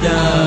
down.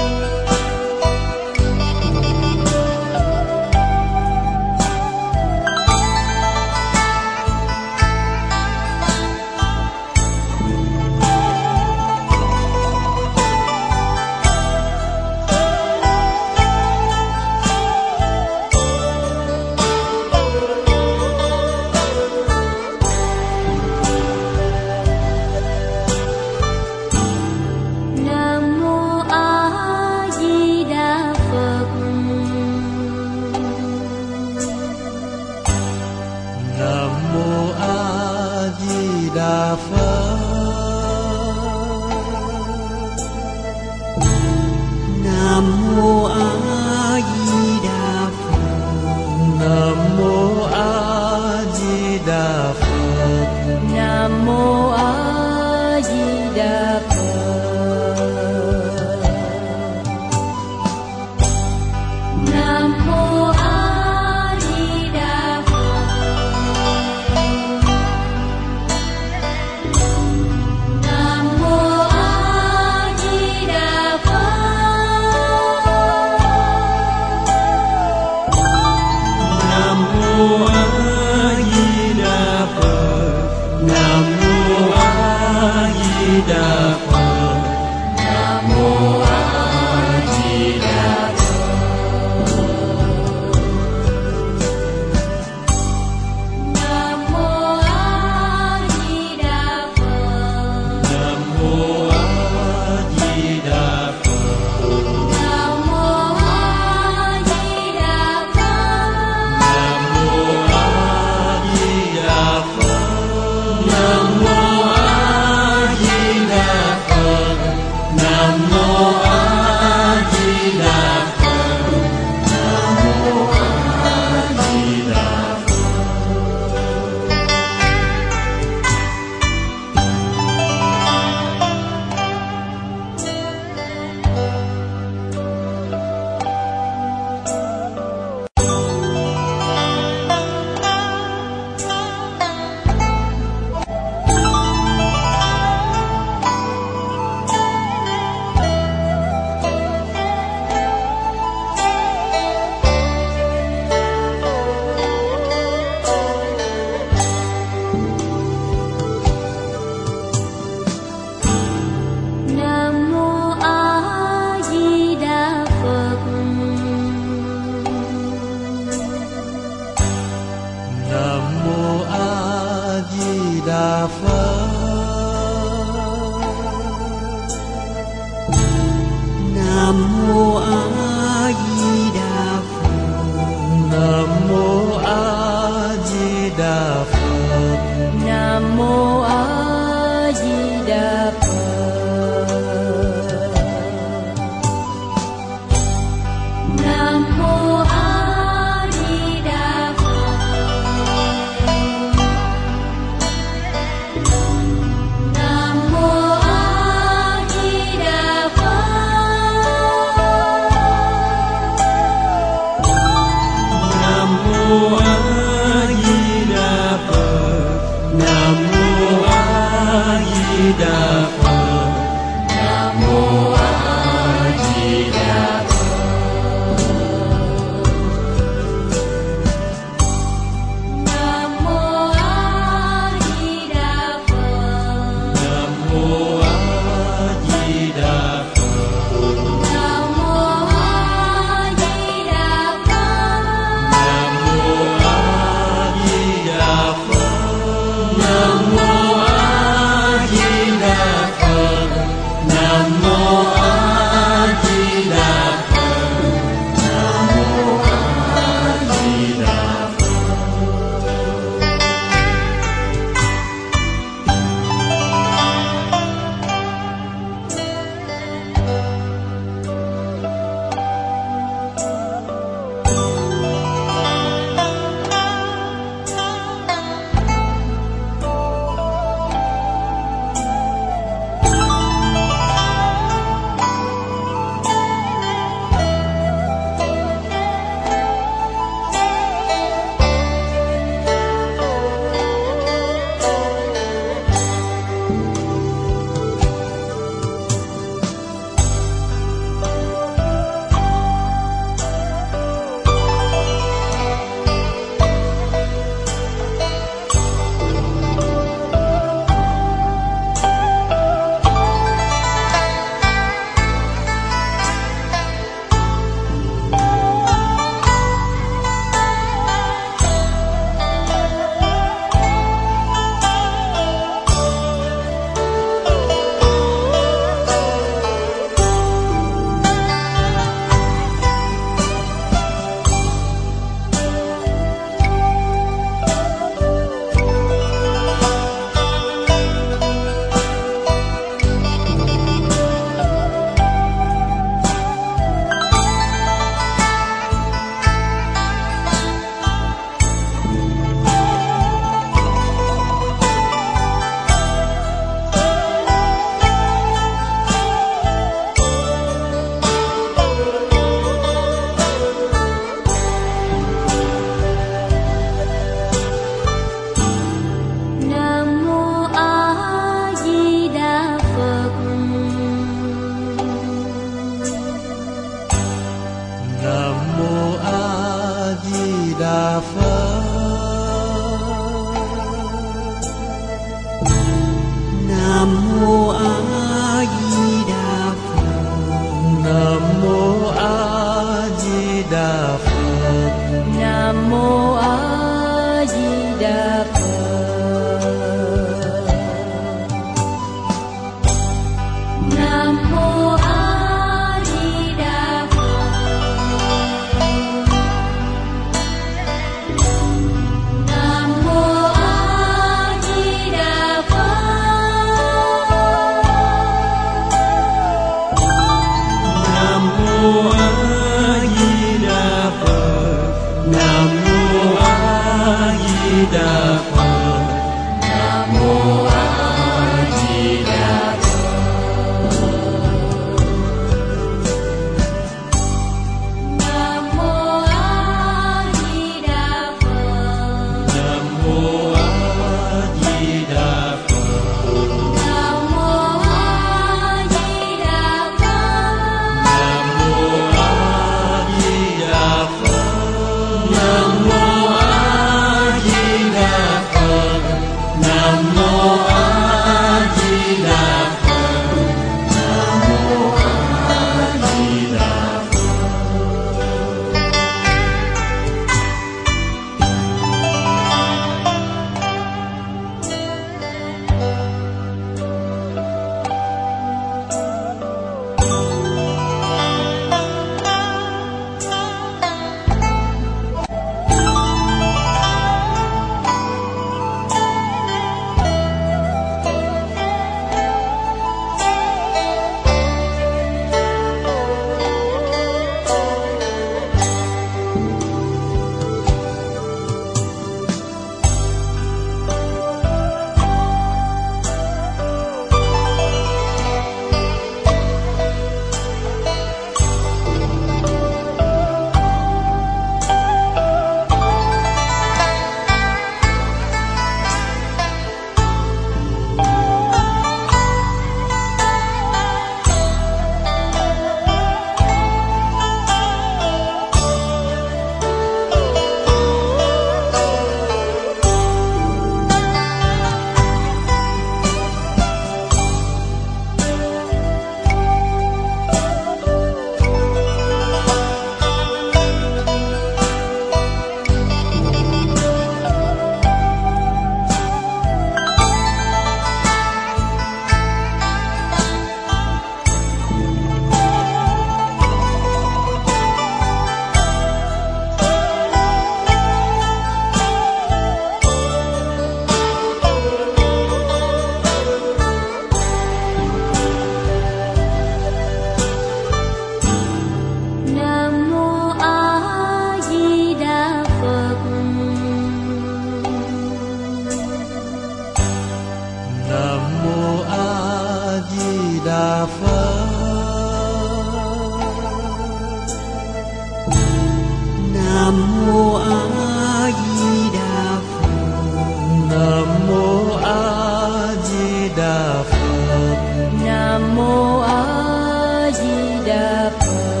dapat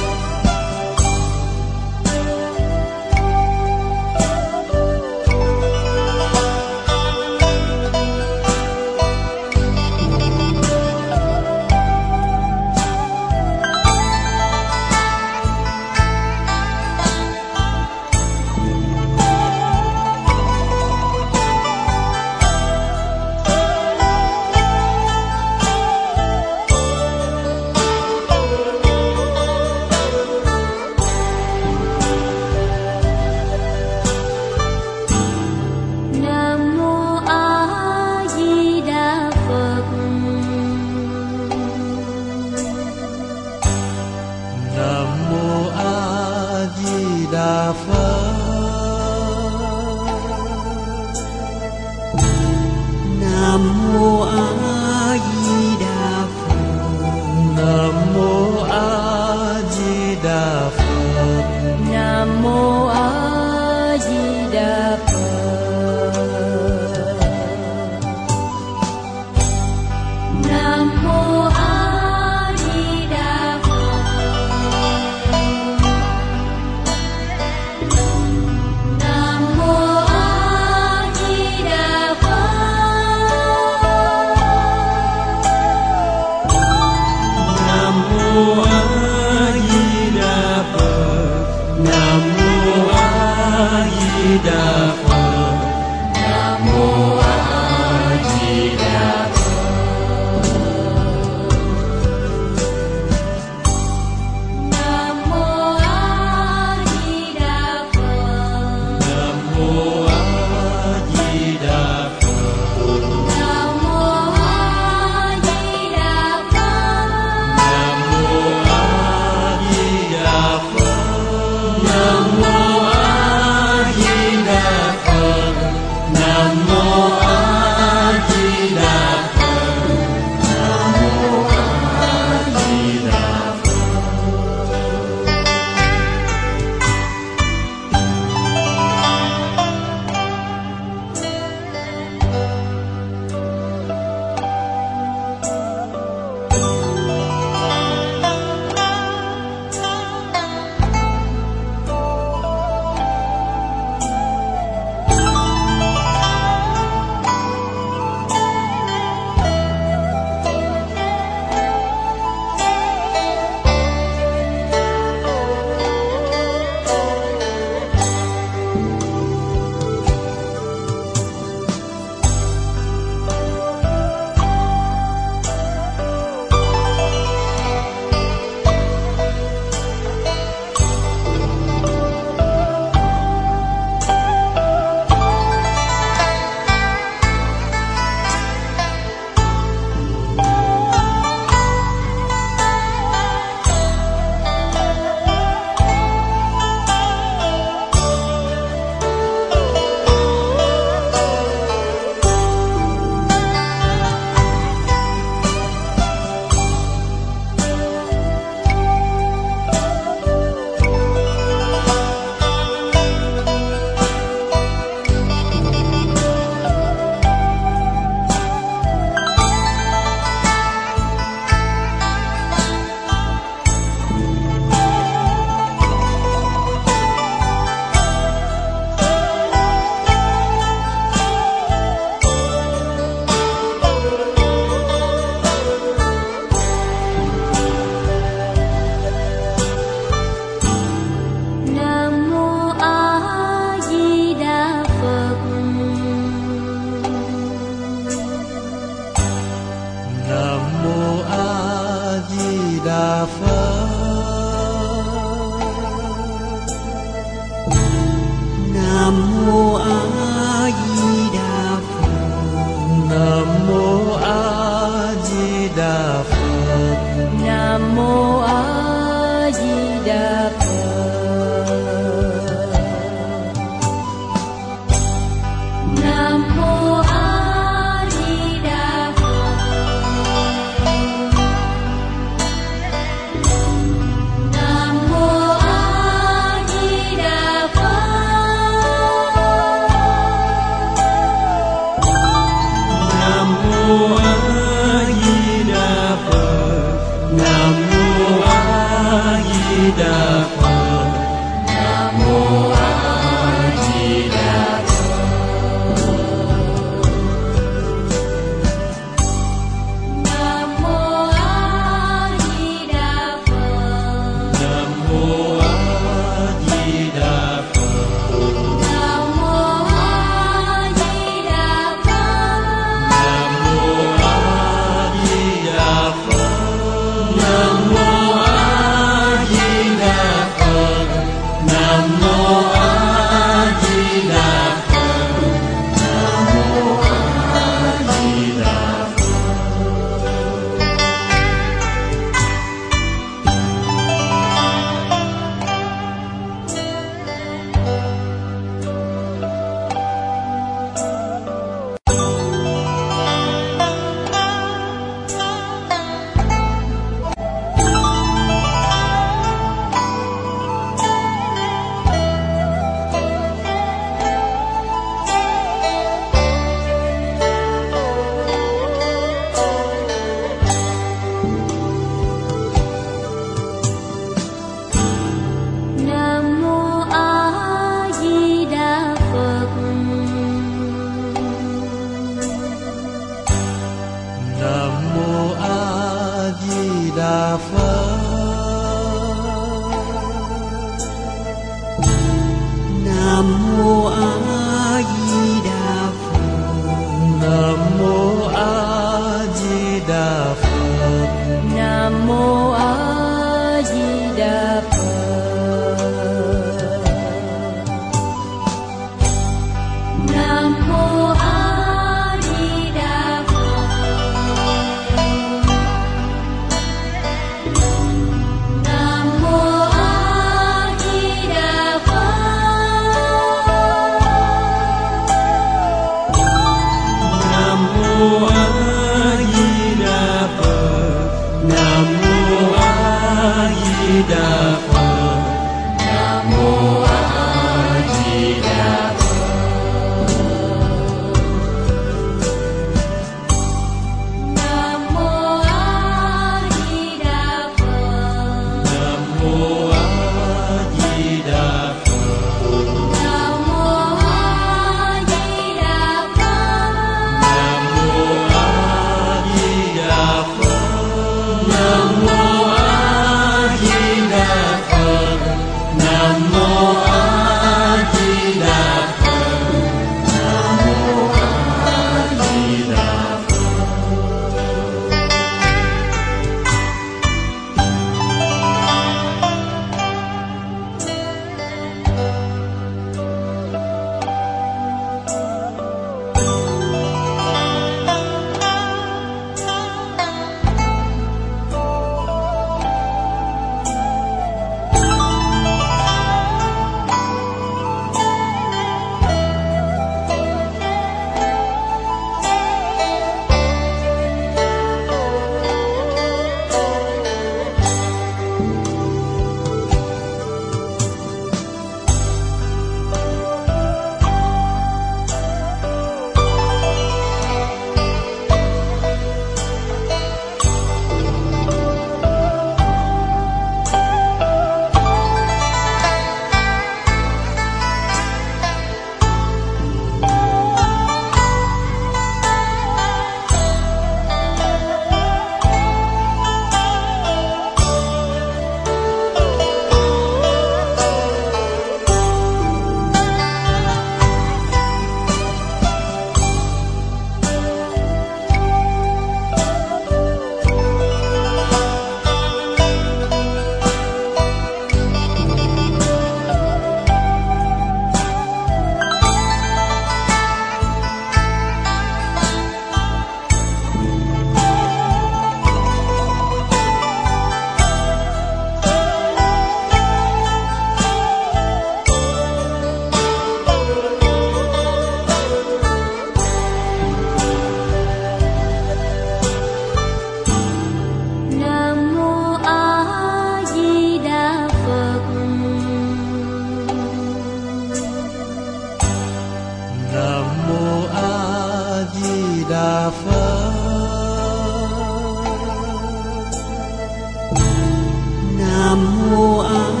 Nam mô A